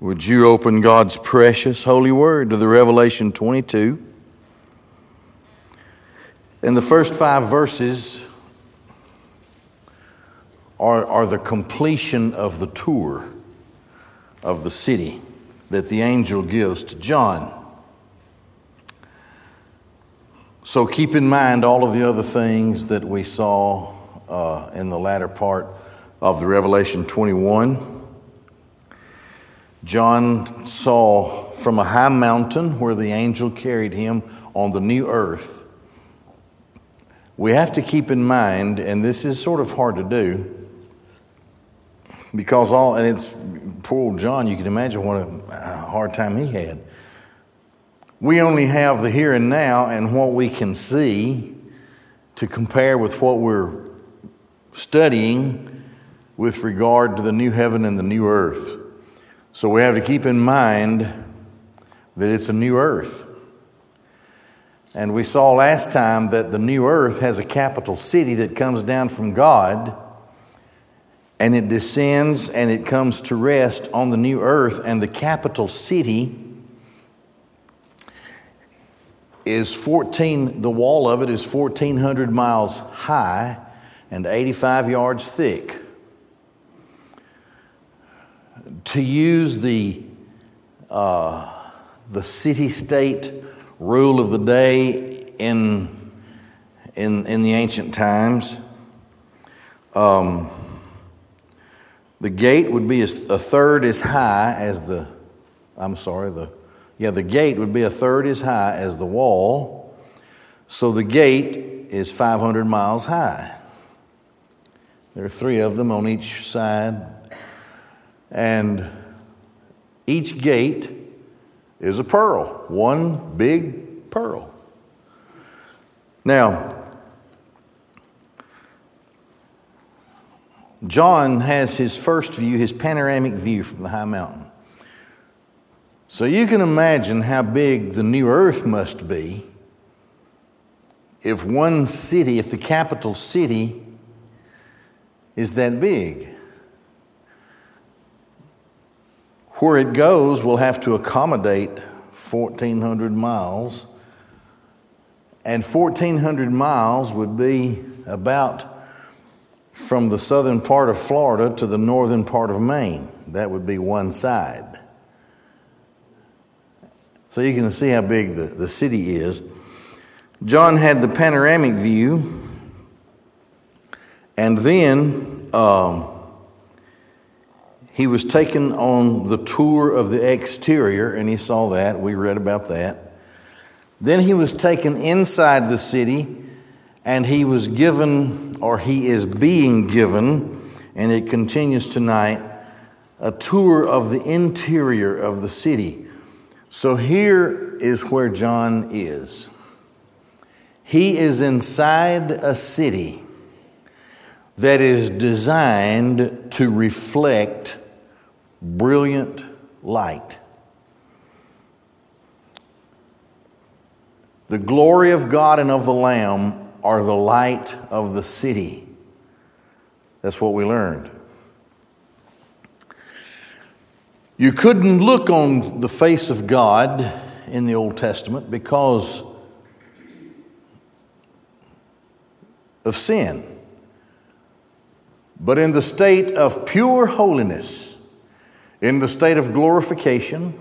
Would you open God's precious holy word to the Revelation 22? And the first five verses are, are the completion of the tour of the city that the angel gives to John. So keep in mind all of the other things that we saw uh, in the latter part of the Revelation 21. John saw from a high mountain where the angel carried him on the new earth. We have to keep in mind, and this is sort of hard to do, because all, and it's poor old John, you can imagine what a hard time he had. We only have the here and now and what we can see to compare with what we're studying with regard to the new heaven and the new earth. So we have to keep in mind that it's a new earth. And we saw last time that the new earth has a capital city that comes down from God and it descends and it comes to rest on the new earth. And the capital city is 14, the wall of it is 1,400 miles high and 85 yards thick to use the, uh, the city state rule of the day in, in, in the ancient times. Um, the gate would be a third as high as the, I'm sorry, the, yeah, the gate would be a third as high as the wall. So the gate is 500 miles high. There are three of them on each side and each gate is a pearl, one big pearl. Now, John has his first view, his panoramic view from the high mountain. So you can imagine how big the new earth must be if one city, if the capital city is that big. Where it goes will have to accommodate 1,400 miles. And 1,400 miles would be about from the southern part of Florida to the northern part of Maine. That would be one side. So you can see how big the, the city is. John had the panoramic view, and then um, he was taken on the tour of the exterior, and he saw that. We read about that. Then he was taken inside the city, and he was given, or he is being given, and it continues tonight, a tour of the interior of the city. So here is where John is. He is inside a city that is designed to reflect brilliant light. The glory of God and of the Lamb are the light of the city. That's what we learned. You couldn't look on the face of God in the Old Testament because of sin. But in the state of pure holiness, in the state of glorification,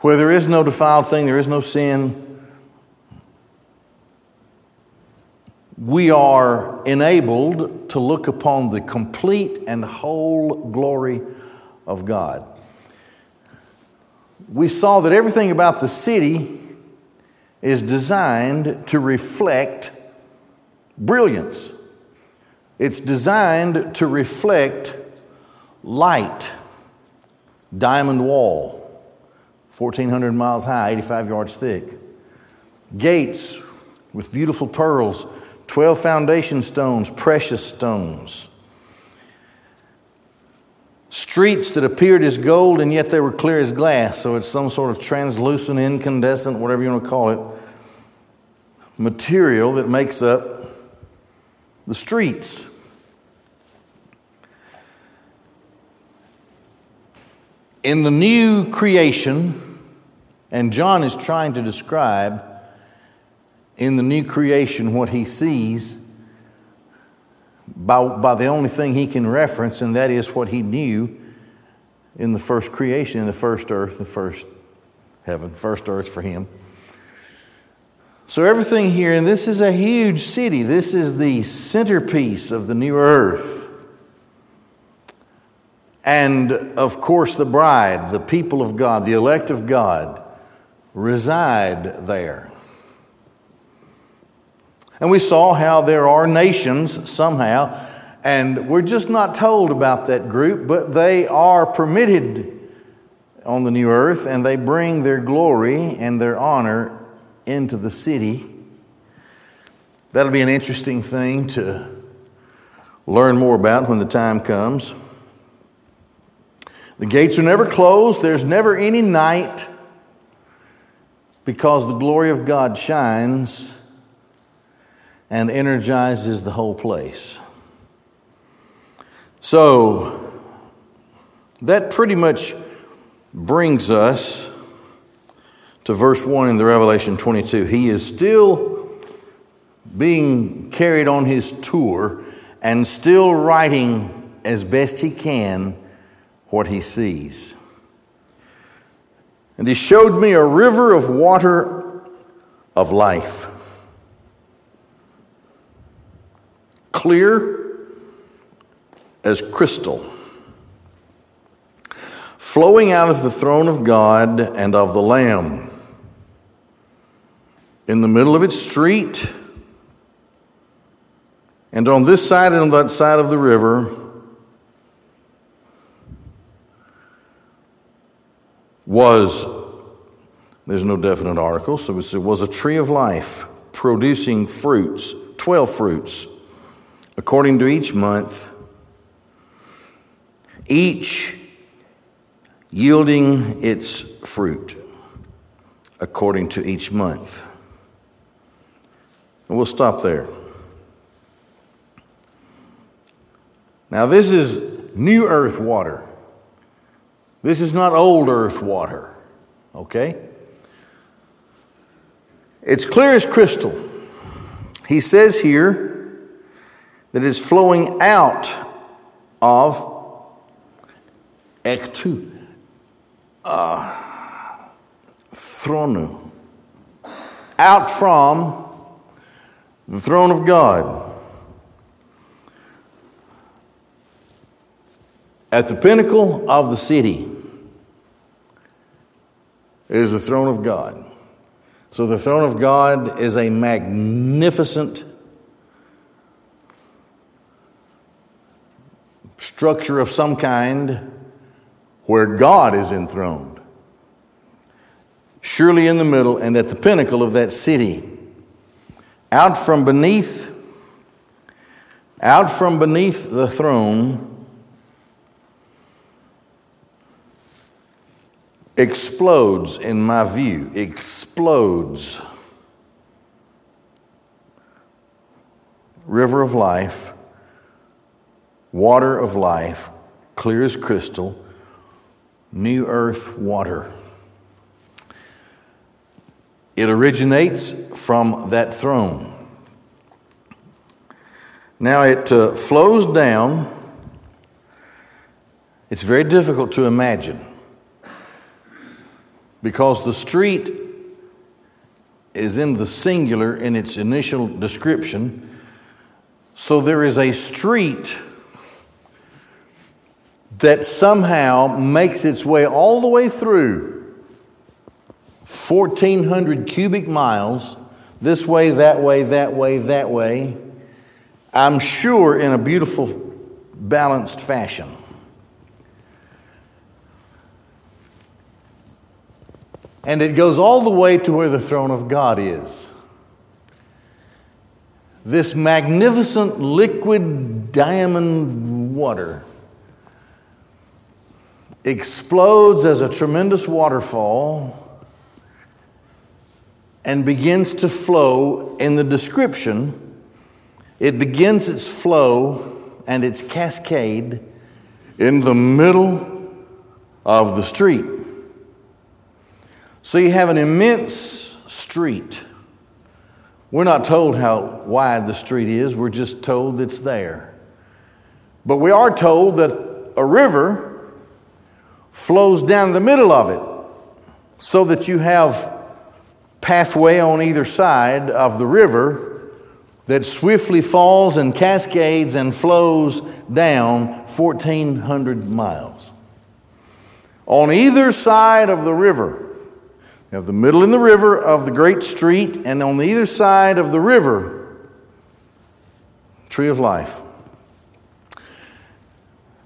where there is no defiled thing, there is no sin, we are enabled to look upon the complete and whole glory of God. We saw that everything about the city is designed to reflect brilliance. It's designed to reflect light diamond wall, 1,400 miles high, 85 yards thick. Gates with beautiful pearls, 12 foundation stones, precious stones. Streets that appeared as gold and yet they were clear as glass, so it's some sort of translucent, incandescent, whatever you want to call it, material that makes up the streets. In the new creation, and John is trying to describe in the new creation what he sees by, by the only thing he can reference, and that is what he knew in the first creation, in the first earth, the first heaven, first earth for him. So, everything here, and this is a huge city, this is the centerpiece of the new earth. And of course, the bride, the people of God, the elect of God, reside there. And we saw how there are nations somehow, and we're just not told about that group, but they are permitted on the new earth and they bring their glory and their honor into the city. That'll be an interesting thing to learn more about when the time comes. The gates are never closed, there's never any night because the glory of God shines and energizes the whole place. So, that pretty much brings us to verse 1 in the Revelation 22. He is still being carried on his tour and still writing as best he can what he sees. And he showed me a river of water of life clear as crystal, flowing out of the throne of God and of the Lamb. In the middle of its street, and on this side and on that side of the river, was, there's no definite article, so it was a tree of life producing fruits, 12 fruits according to each month, each yielding its fruit according to each month. And we'll stop there. Now, this is new earth water. This is not old earth water, okay? It's clear as crystal. He says here, that it's flowing out of ektu, uh, thronu, out from the throne of God. At the pinnacle of the city is the throne of God. So the throne of God is a magnificent structure of some kind where God is enthroned. Surely in the middle and at the pinnacle of that city. Out from beneath, out from beneath the throne, explodes, in my view, explodes. River of life water of life, clear as crystal, new earth water. It originates from that throne. Now it uh, flows down. It's very difficult to imagine because the street is in the singular in its initial description. So there is a street that somehow makes its way all the way through 1,400 cubic miles, this way, that way, that way, that way, I'm sure in a beautiful, balanced fashion. And it goes all the way to where the throne of God is. This magnificent liquid diamond water explodes as a tremendous waterfall and begins to flow in the description. It begins its flow and its cascade in the middle of the street. So you have an immense street. We're not told how wide the street is, we're just told it's there. But we are told that a river flows down the middle of it so that you have pathway on either side of the river that swiftly falls and cascades and flows down 1,400 miles. On either side of the river, you have the middle in the river of the great street, and on either side of the river, tree of life.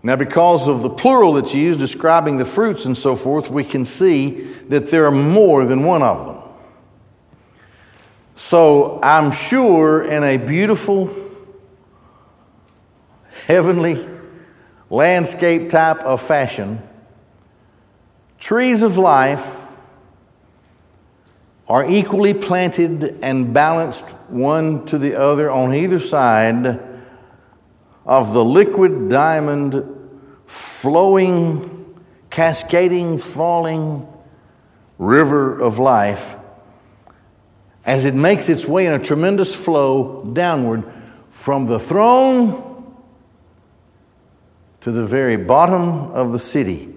Now, because of the plural that's used describing the fruits and so forth, we can see that there are more than one of them. So I'm sure in a beautiful, heavenly landscape type of fashion, trees of life are equally planted and balanced one to the other on either side of the liquid diamond flowing, cascading, falling river of life as it makes its way in a tremendous flow downward from the throne to the very bottom of the city,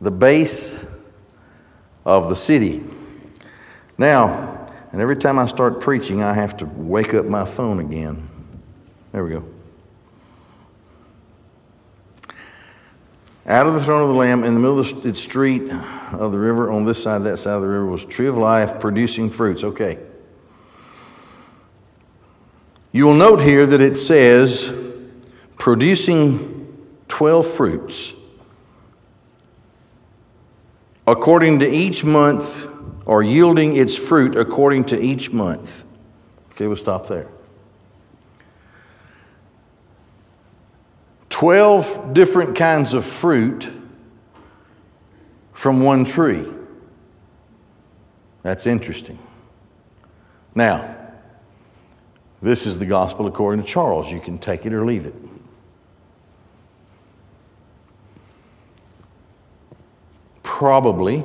the base of the city. Now, and every time I start preaching, I have to wake up my phone again. There we go. Out of the throne of the Lamb, in the middle of the street of the river, on this side, that side of the river, was tree of life producing fruits. Okay. You will note here that it says producing 12 fruits according to each month or yielding its fruit according to each month. Okay, we'll stop there. 12 different kinds of fruit from one tree. That's interesting. Now, this is the gospel according to Charles. You can take it or leave it. Probably,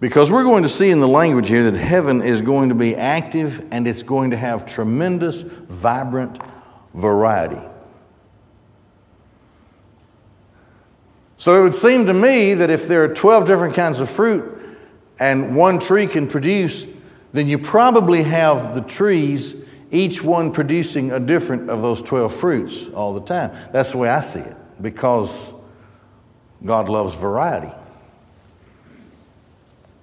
because we're going to see in the language here that heaven is going to be active and it's going to have tremendous, vibrant variety. So it would seem to me that if there are 12 different kinds of fruit and one tree can produce, then you probably have the trees each one producing a different of those 12 fruits all the time. That's the way I see it, because God loves variety.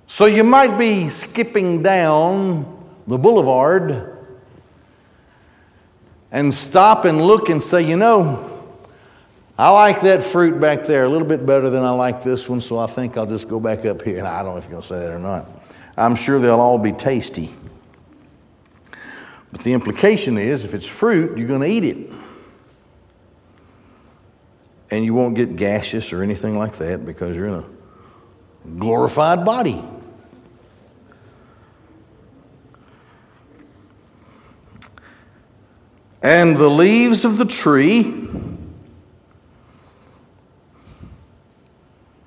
So you might be skipping down the boulevard and stop and look and say, you know, I like that fruit back there a little bit better than I like this one, so I think I'll just go back up here. And I don't know if you're going to say that or not. I'm sure they'll all be tasty. But the implication is if it's fruit, you're going to eat it. And you won't get gaseous or anything like that because you're in a glorified body. And the leaves of the tree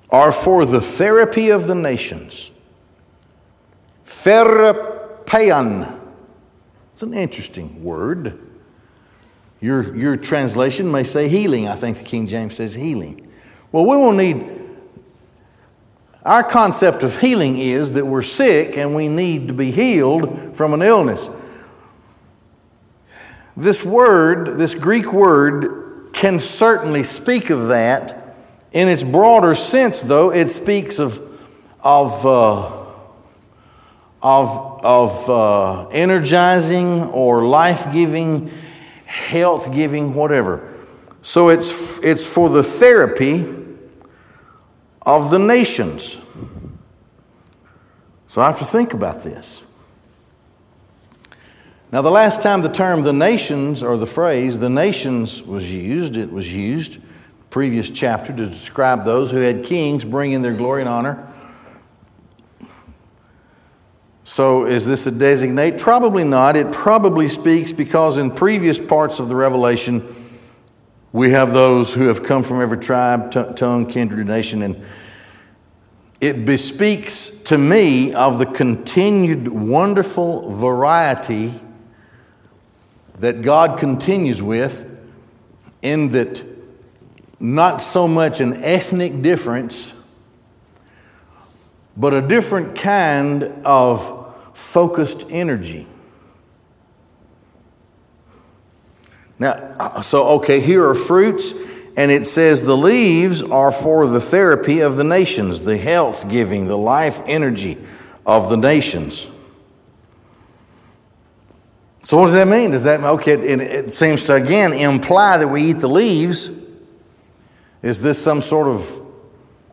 are for the therapy of the nations. Therapeion it's an interesting word. Your, your translation may say healing. I think the King James says healing. Well, we will need, our concept of healing is that we're sick and we need to be healed from an illness. This word, this Greek word, can certainly speak of that. In its broader sense, though, it speaks of, of uh, of, of uh, energizing or life giving, health giving, whatever. So it's, it's for the therapy of the nations. So I have to think about this. Now, the last time the term the nations or the phrase the nations was used, it was used, the previous chapter, to describe those who had kings bringing their glory and honor so, is this a designate? Probably not. It probably speaks because in previous parts of the Revelation, we have those who have come from every tribe, tongue, kindred, nation, and it bespeaks to me of the continued wonderful variety that God continues with, in that not so much an ethnic difference, but a different kind of focused energy. Now, uh, so, okay, here are fruits, and it says the leaves are for the therapy of the nations, the health giving, the life energy of the nations. So, what does that mean? Does that, okay, it, it seems to again imply that we eat the leaves. Is this some sort of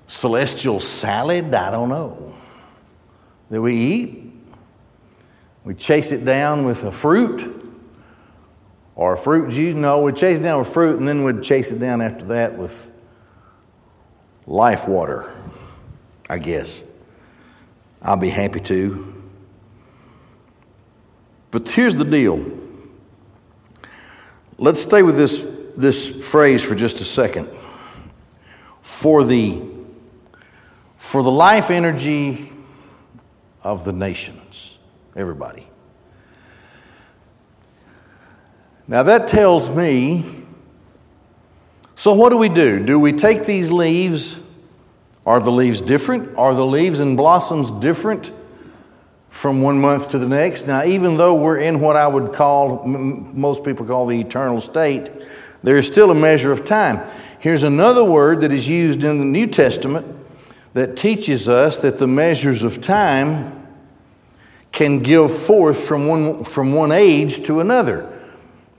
celestial salad? I don't know. That we eat? We chase it down with a fruit? or a fruit juice. No, we'd chase it down with fruit and then we'd chase it down after that with life water, I guess. I'll be happy to. But here's the deal. Let's stay with this, this phrase for just a second. For the, for the life energy of the nations, everybody. Now that tells me so what do we do? Do we take these leaves? Are the leaves different? Are the leaves and blossoms different from one month to the next? Now, even though we're in what I would call, most people call the eternal state, there is still a measure of time. Here's another word that is used in the New Testament that teaches us that the measures of time can give forth from one, from one age to another.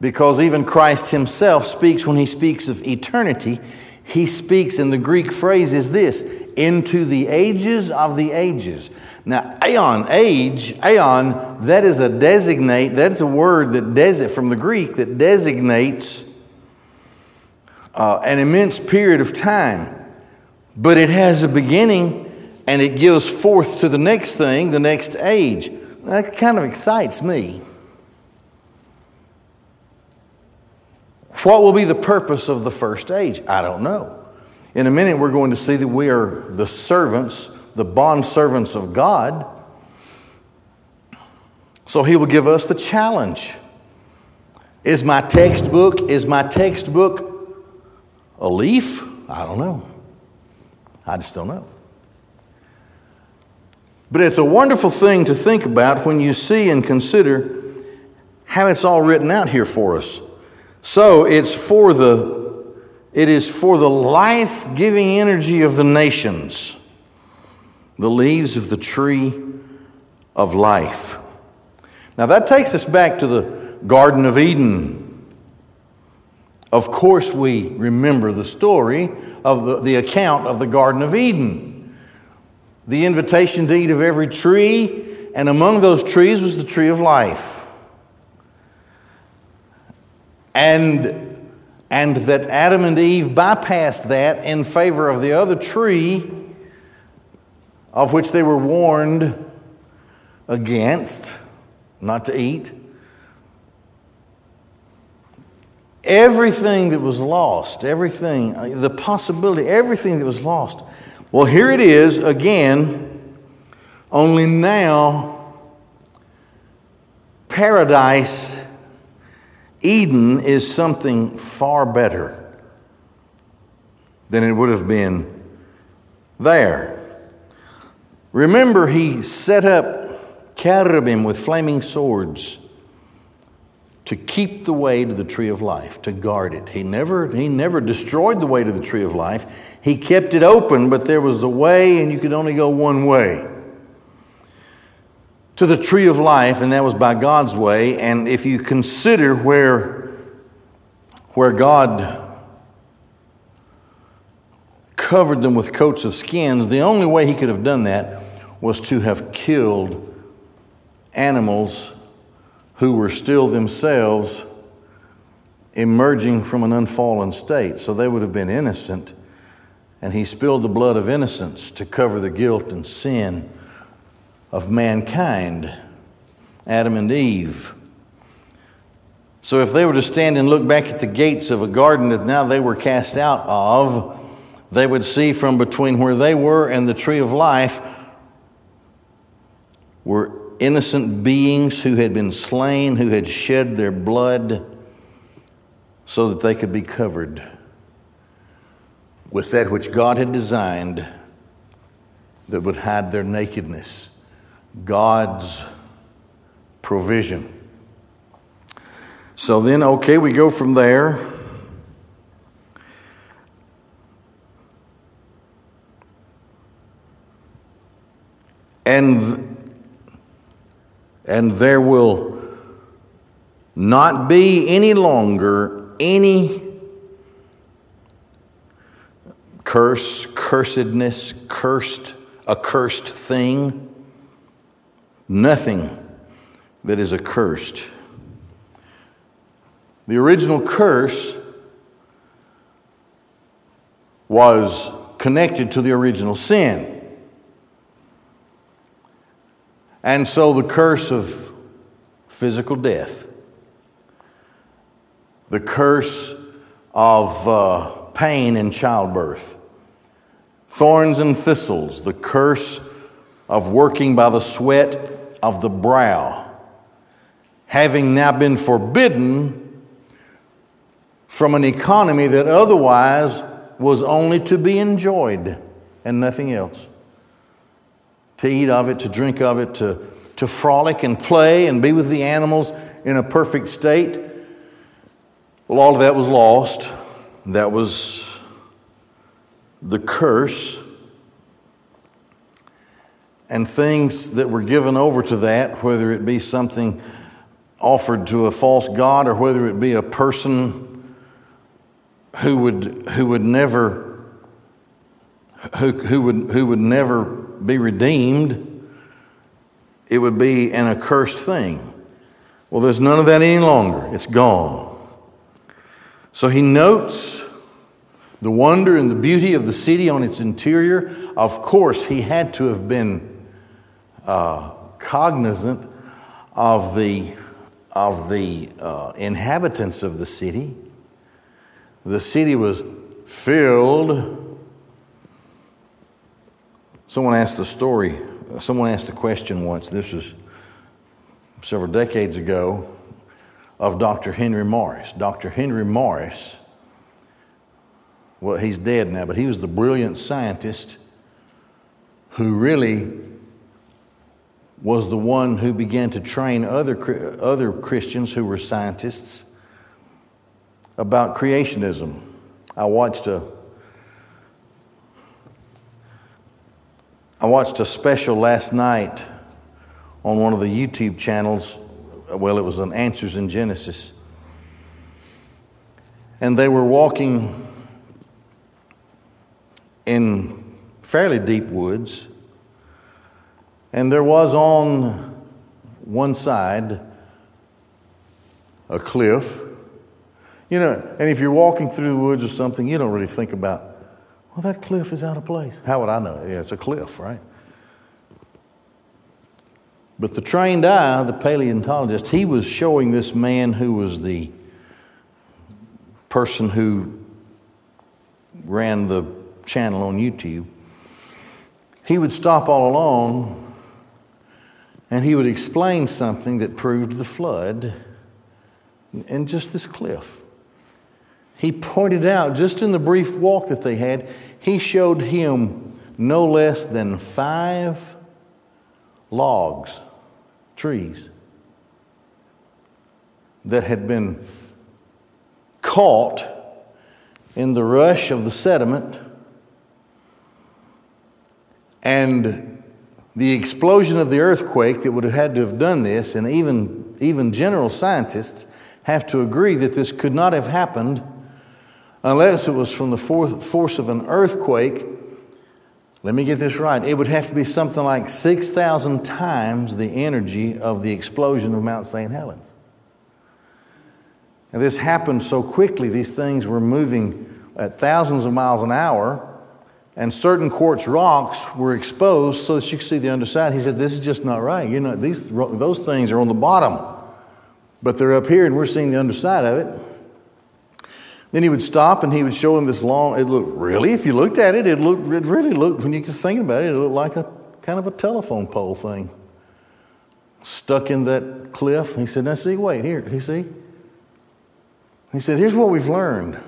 Because even Christ himself speaks, when he speaks of eternity, he speaks, and the Greek phrase is this into the ages of the ages. Now, aeon, age, aeon, that is a designate, that's a word that does from the Greek that designates uh, an immense period of time. But it has a beginning and it gives forth to the next thing, the next age. That kind of excites me. What will be the purpose of the first age? I don't know. In a minute, we're going to see that we are the servants, the bond servants of God. So he will give us the challenge. Is my textbook, is my textbook a leaf? I don't know. I just don't know. But it's a wonderful thing to think about when you see and consider how it's all written out here for us. So it's for the it is for the life-giving energy of the nations, the leaves of the tree of life. Now that takes us back to the Garden of Eden. Of course, we remember the story of the, the account of the Garden of Eden. The invitation to eat of every tree, and among those trees was the tree of life and, and that Adam and Eve bypassed that in favor of the other tree of which they were warned against not to eat. Everything that was lost, everything, the possibility, everything that was lost. Well, here it is again, only now paradise Eden is something far better than it would have been there. Remember, he set up cherubim with flaming swords to keep the way to the tree of life, to guard it. He never, he never destroyed the way to the tree of life. He kept it open, but there was a way, and you could only go one way to the tree of life, and that was by God's way. And if you consider where, where God covered them with coats of skins, the only way He could have done that was to have killed animals who were still themselves emerging from an unfallen state. So they would have been innocent. And He spilled the blood of innocence to cover the guilt and sin of mankind, Adam and Eve. So if they were to stand and look back at the gates of a garden that now they were cast out of, they would see from between where they were and the tree of life were innocent beings who had been slain, who had shed their blood so that they could be covered with that which God had designed that would hide their nakedness. God's provision. So then, okay, we go from there. And, and there will not be any longer any curse, cursedness, cursed, accursed thing. Nothing that is accursed. The original curse was connected to the original sin. And so the curse of physical death, the curse of uh, pain in childbirth, thorns and thistles, the curse of working by the sweat of the brow, having now been forbidden from an economy that otherwise was only to be enjoyed and nothing else to eat of it, to drink of it, to, to frolic and play and be with the animals in a perfect state. Well, all of that was lost. That was the curse. And things that were given over to that, whether it be something offered to a false god or whether it be a person who would, who would never who, who, would, who would never be redeemed, it would be an accursed thing. Well, there's none of that any longer. It's gone. So he notes the wonder and the beauty of the city on its interior. Of course, he had to have been uh, cognizant of the, of the uh, inhabitants of the city. The city was filled Someone asked the story, someone asked a question once, this was several decades ago, of Dr. Henry Morris. Dr. Henry Morris, well, he's dead now, but he was the brilliant scientist who really was the one who began to train other, other Christians who were scientists about creationism. I watched a I watched a special last night on one of the YouTube channels. Well, it was on Answers in Genesis. And they were walking in fairly deep woods. And there was on one side a cliff. You know, and if you're walking through the woods or something, you don't really think about well, that cliff is out of place. How would I know? Yeah, it's a cliff, right? But the trained eye, the paleontologist, he was showing this man who was the person who ran the channel on YouTube. He would stop all along and he would explain something that proved the flood and just this cliff he pointed out, just in the brief walk that they had, he showed him no less than five logs, trees, that had been caught in the rush of the sediment. And the explosion of the earthquake that would have had to have done this, and even, even general scientists have to agree that this could not have happened unless it was from the force of an earthquake. Let me get this right. It would have to be something like 6,000 times the energy of the explosion of Mount St. Helens. And this happened so quickly, these things were moving at thousands of miles an hour, and certain quartz rocks were exposed so that you could see the underside. He said, This is just not right. You know, these, those things are on the bottom, but they're up here, and we're seeing the underside of it. Then he would stop and he would show him this long. It looked really, if you looked at it, it looked. It really looked. When you could think about it, it looked like a kind of a telephone pole thing stuck in that cliff. He said, "Now see, wait here. You see." He said, "Here's what we've learned."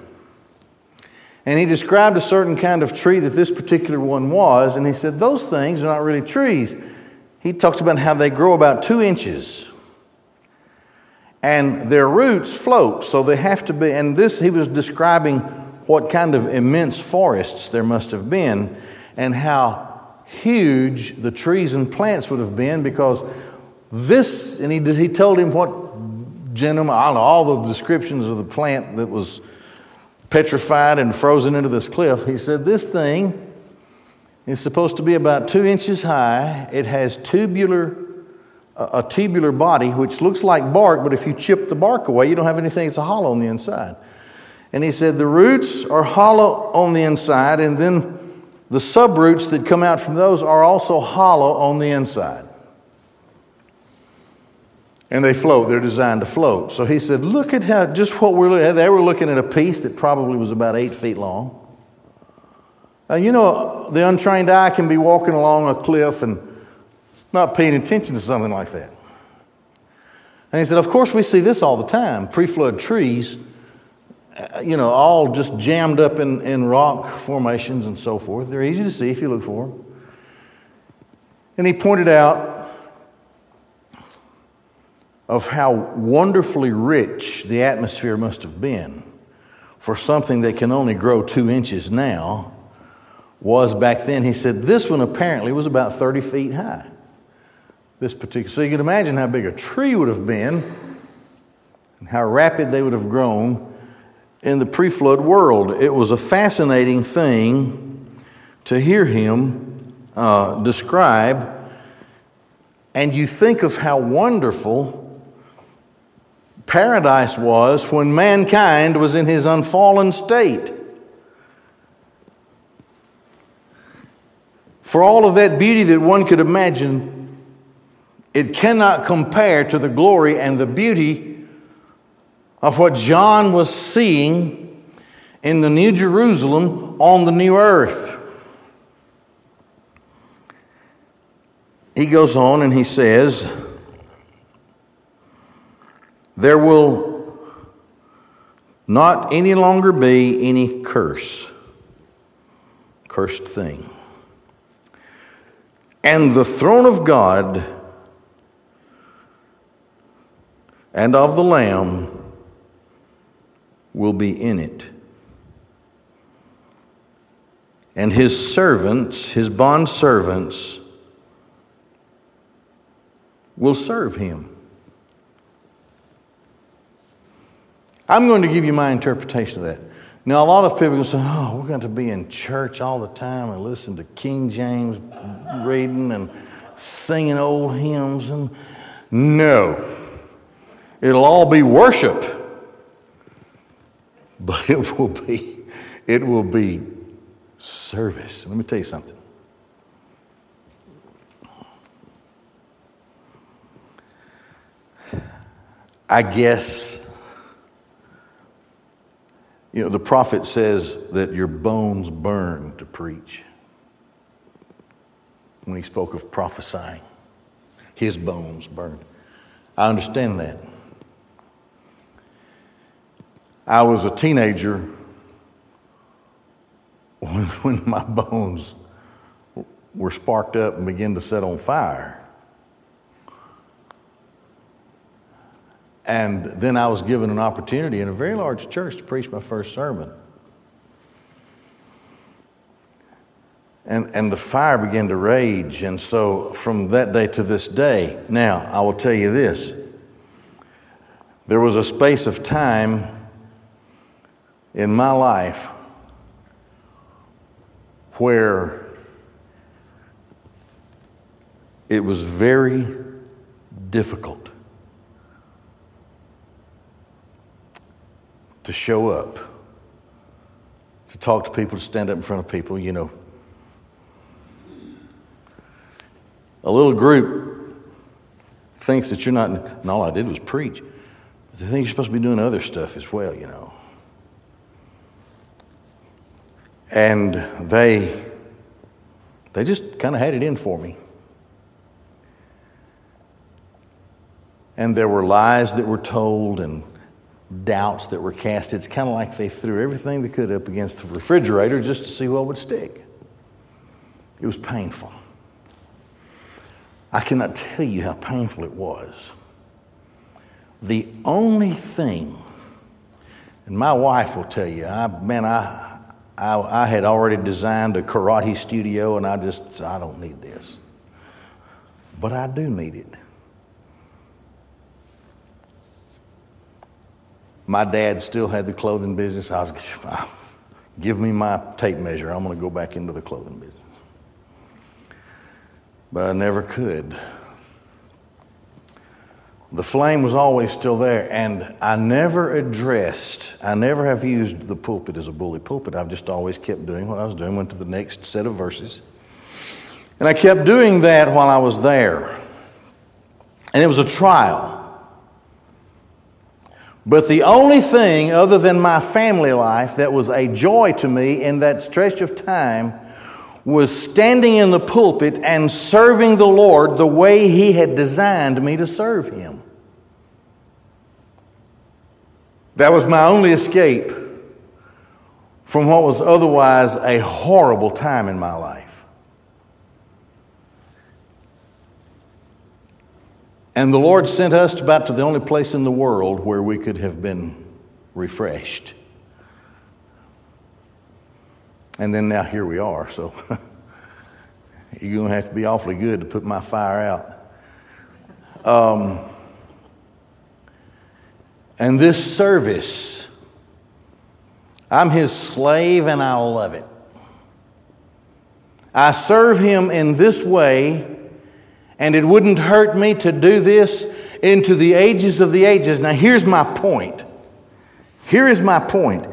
And he described a certain kind of tree that this particular one was, and he said, Those things are not really trees. He talked about how they grow about two inches. And their roots float, so they have to be. And this, he was describing what kind of immense forests there must have been, and how huge the trees and plants would have been, because this, and he, he told him what don't know, all the descriptions of the plant that was petrified and frozen into this cliff. He said, This thing is supposed to be about two inches high. It has tubular, a tubular body, which looks like bark, but if you chip the bark away, you don't have anything. It's a hollow on the inside. And he said, The roots are hollow on the inside, and then the subroots that come out from those are also hollow on the inside and they float. They're designed to float. So he said, Look at how just what we're looking at. They were looking at a piece that probably was about eight feet long. And you know, the untrained eye can be walking along a cliff and not paying attention to something like that. And he said, Of course, we see this all the time pre flood trees, uh, you know, all just jammed up in, in rock formations and so forth. They're easy to see if you look for them. And he pointed out of how wonderfully rich the atmosphere must have been for something that can only grow two inches now was back then. He said this one apparently was about 30 feet high. This particular, so you can imagine how big a tree would have been and how rapid they would have grown in the pre flood world. It was a fascinating thing to hear him uh, describe. And you think of how wonderful paradise was when mankind was in his unfallen state. For all of that beauty that one could imagine, it cannot compare to the glory and the beauty of what John was seeing in the New Jerusalem on the new earth. He goes on and he says, there will not any longer be any curse, cursed thing. And the throne of God and of the Lamb will be in it. And his servants, his bond servants, will serve him. I'm going to give you my interpretation of that. Now, a lot of people say, oh, we're going to be in church all the time and listen to King James reading and singing old hymns. And no, it'll all be worship, but it will be, it will be service. Let me tell you something. I guess you know, the prophet says that your bones burn to preach. When he spoke of prophesying, his bones burned. I understand that. I was a teenager when, when my bones were sparked up and began to set on fire. And then I was given an opportunity in a very large church to preach my first sermon. And, and the fire began to rage. And so from that day to this day, now I will tell you this there was a space of time in my life where it was very difficult to show up, to talk to people, to stand up in front of people, you know. A little group thinks that you're not, and all I did was preach. They think you're supposed to be doing other stuff as well, you know. And they, they just kind of had it in for me. And there were lies that were told and doubts that were cast. It's kind of like they threw everything they could up against the refrigerator just to see what would stick. It was painful. I cannot tell you how painful it was. The only thing, and my wife will tell you, I, man, I, I, I had already designed a karate studio and I just, I don't need this. But I do need it. My dad still had the clothing business. I was, give me my tape measure. I'm going to go back into the clothing business. But I never could. The flame was always still there, and I never addressed, I never have used the pulpit as a bully pulpit. I've just always kept doing what I was doing, went to the next set of verses. And I kept doing that while I was there. And it was a trial. But the only thing other than my family life that was a joy to me in that stretch of time was standing in the pulpit and serving the Lord the way He had designed me to serve Him. That was my only escape from what was otherwise a horrible time in my life. And the Lord sent us about to the only place in the world where we could have been refreshed. And then now here we are, so you're going to have to be awfully good to put my fire out. Um, and this service, I'm his slave and I love it. I serve him in this way and it wouldn't hurt me to do this into the ages of the ages. Now, here's my point. Here is my point.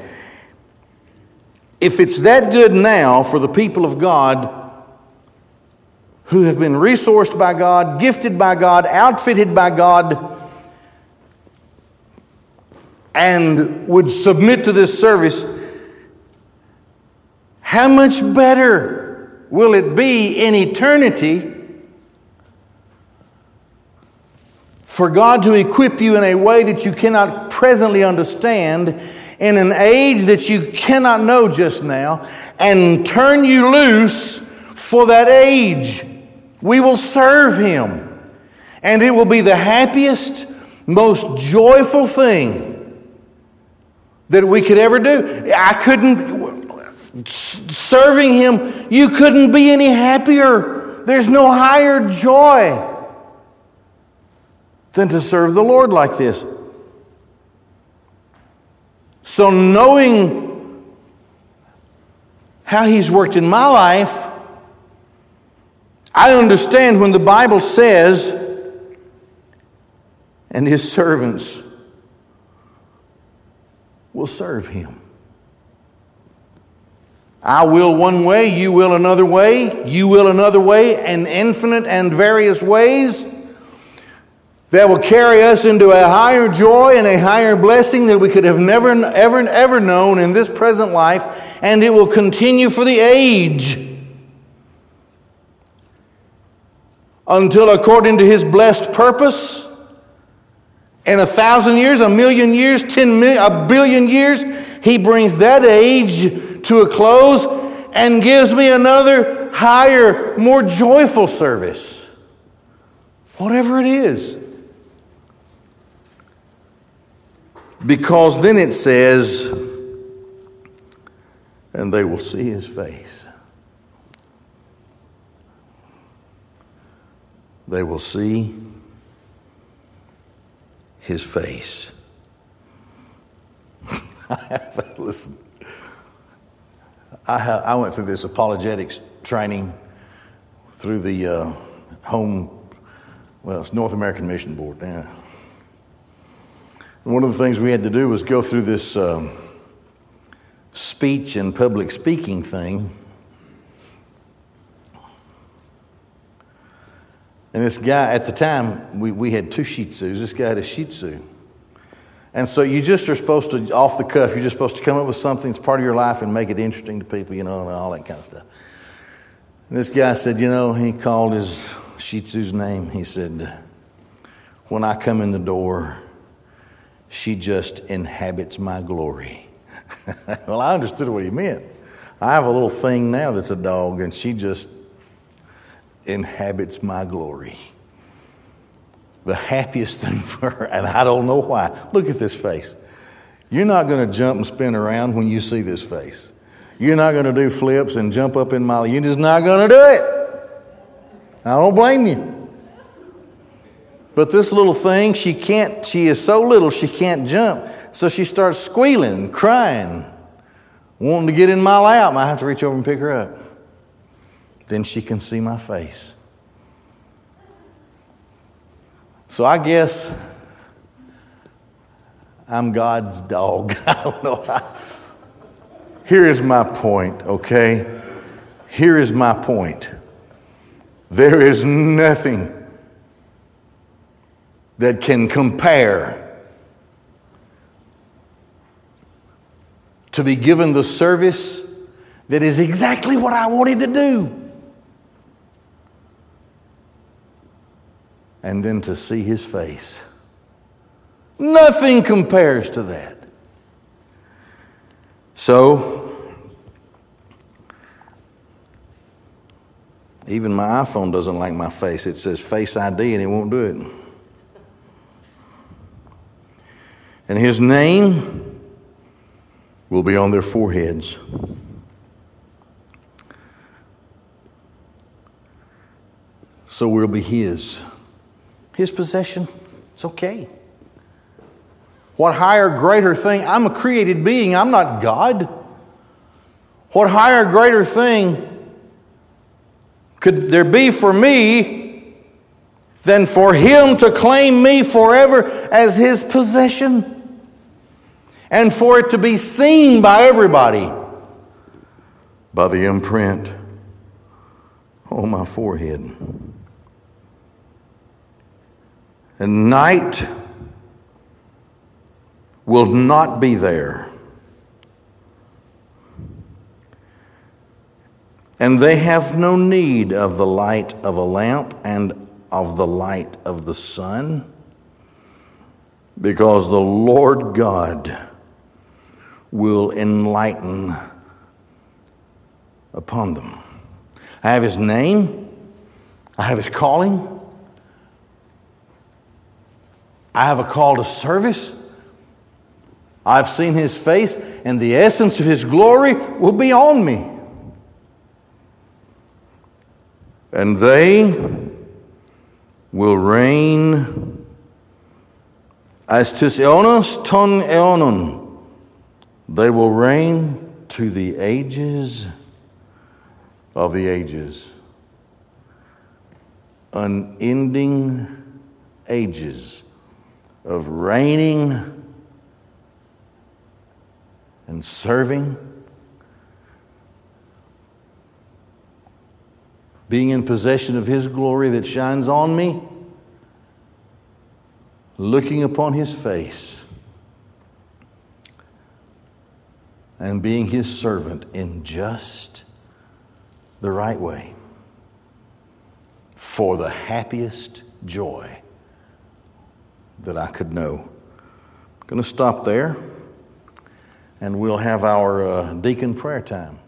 If it's that good now for the people of God who have been resourced by God, gifted by God, outfitted by God, and would submit to this service, how much better will it be in eternity? for God to equip you in a way that you cannot presently understand, in an age that you cannot know just now, and turn you loose for that age. We will serve Him, and it will be the happiest, most joyful thing that we could ever do. I couldn't, serving Him, you couldn't be any happier. There's no higher joy than to serve the Lord like this. So, knowing how He's worked in my life, I understand when the Bible says, and His servants will serve Him. I will one way, you will another way, you will another way, and infinite and various ways that will carry us into a higher joy and a higher blessing that we could have never, ever, ever known in this present life, and it will continue for the age. Until, according to his blessed purpose, in a thousand years, a million years, ten million, a billion years, he brings that age to a close and gives me another higher, more joyful service. Whatever it is. Because then it says, and they will see his face. They will see his face. Listen, I, ha- I went through this apologetics training through the uh, home, well, it's North American Mission Board now. One of the things we had to do was go through this um, speech and public speaking thing. And this guy, at the time, we, we had two Shih Tzus. This guy had a Shih Tzu. And so you just are supposed to, off the cuff, you're just supposed to come up with something that's part of your life and make it interesting to people, you know, and all that kind of stuff. And this guy said, you know, he called his Shih Tzu's name. He said, when I come in the door, she just inhabits my glory. well, I understood what he meant. I have a little thing now that's a dog, and she just inhabits my glory. The happiest thing for her, and I don't know why. Look at this face. You're not going to jump and spin around when you see this face. You're not going to do flips and jump up in my. You're just not going to do it. I don't blame you. But this little thing, she can't, she is so little she can't jump. So she starts squealing, crying, wanting to get in my lap. I have to reach over and pick her up. Then she can see my face. So I guess I'm God's dog. I don't know. Here is my point, okay? Here is my point. There is nothing that can compare to be given the service that is exactly what I wanted to do. And then to see his face. Nothing compares to that. So, even my iPhone doesn't like my face. It says Face ID and it won't do it. and his name will be on their foreheads. So we'll be his. His possession. It's okay. What higher, greater thing? I'm a created being, I'm not God. What higher, greater thing could there be for me than for him to claim me forever as his possession? and for it to be seen by everybody by the imprint on my forehead. And night will not be there. And they have no need of the light of a lamp and of the light of the sun, because the Lord God will enlighten upon them. I have his name, I have his calling, I have a call to service. I've seen his face, and the essence of his glory will be on me. And they will reign as tis eonos ton eonon they will reign to the ages of the ages. Unending ages of reigning and serving, being in possession of His glory that shines on me, looking upon His face and being his servant in just the right way for the happiest joy that I could know. I'm going to stop there and we'll have our uh, deacon prayer time.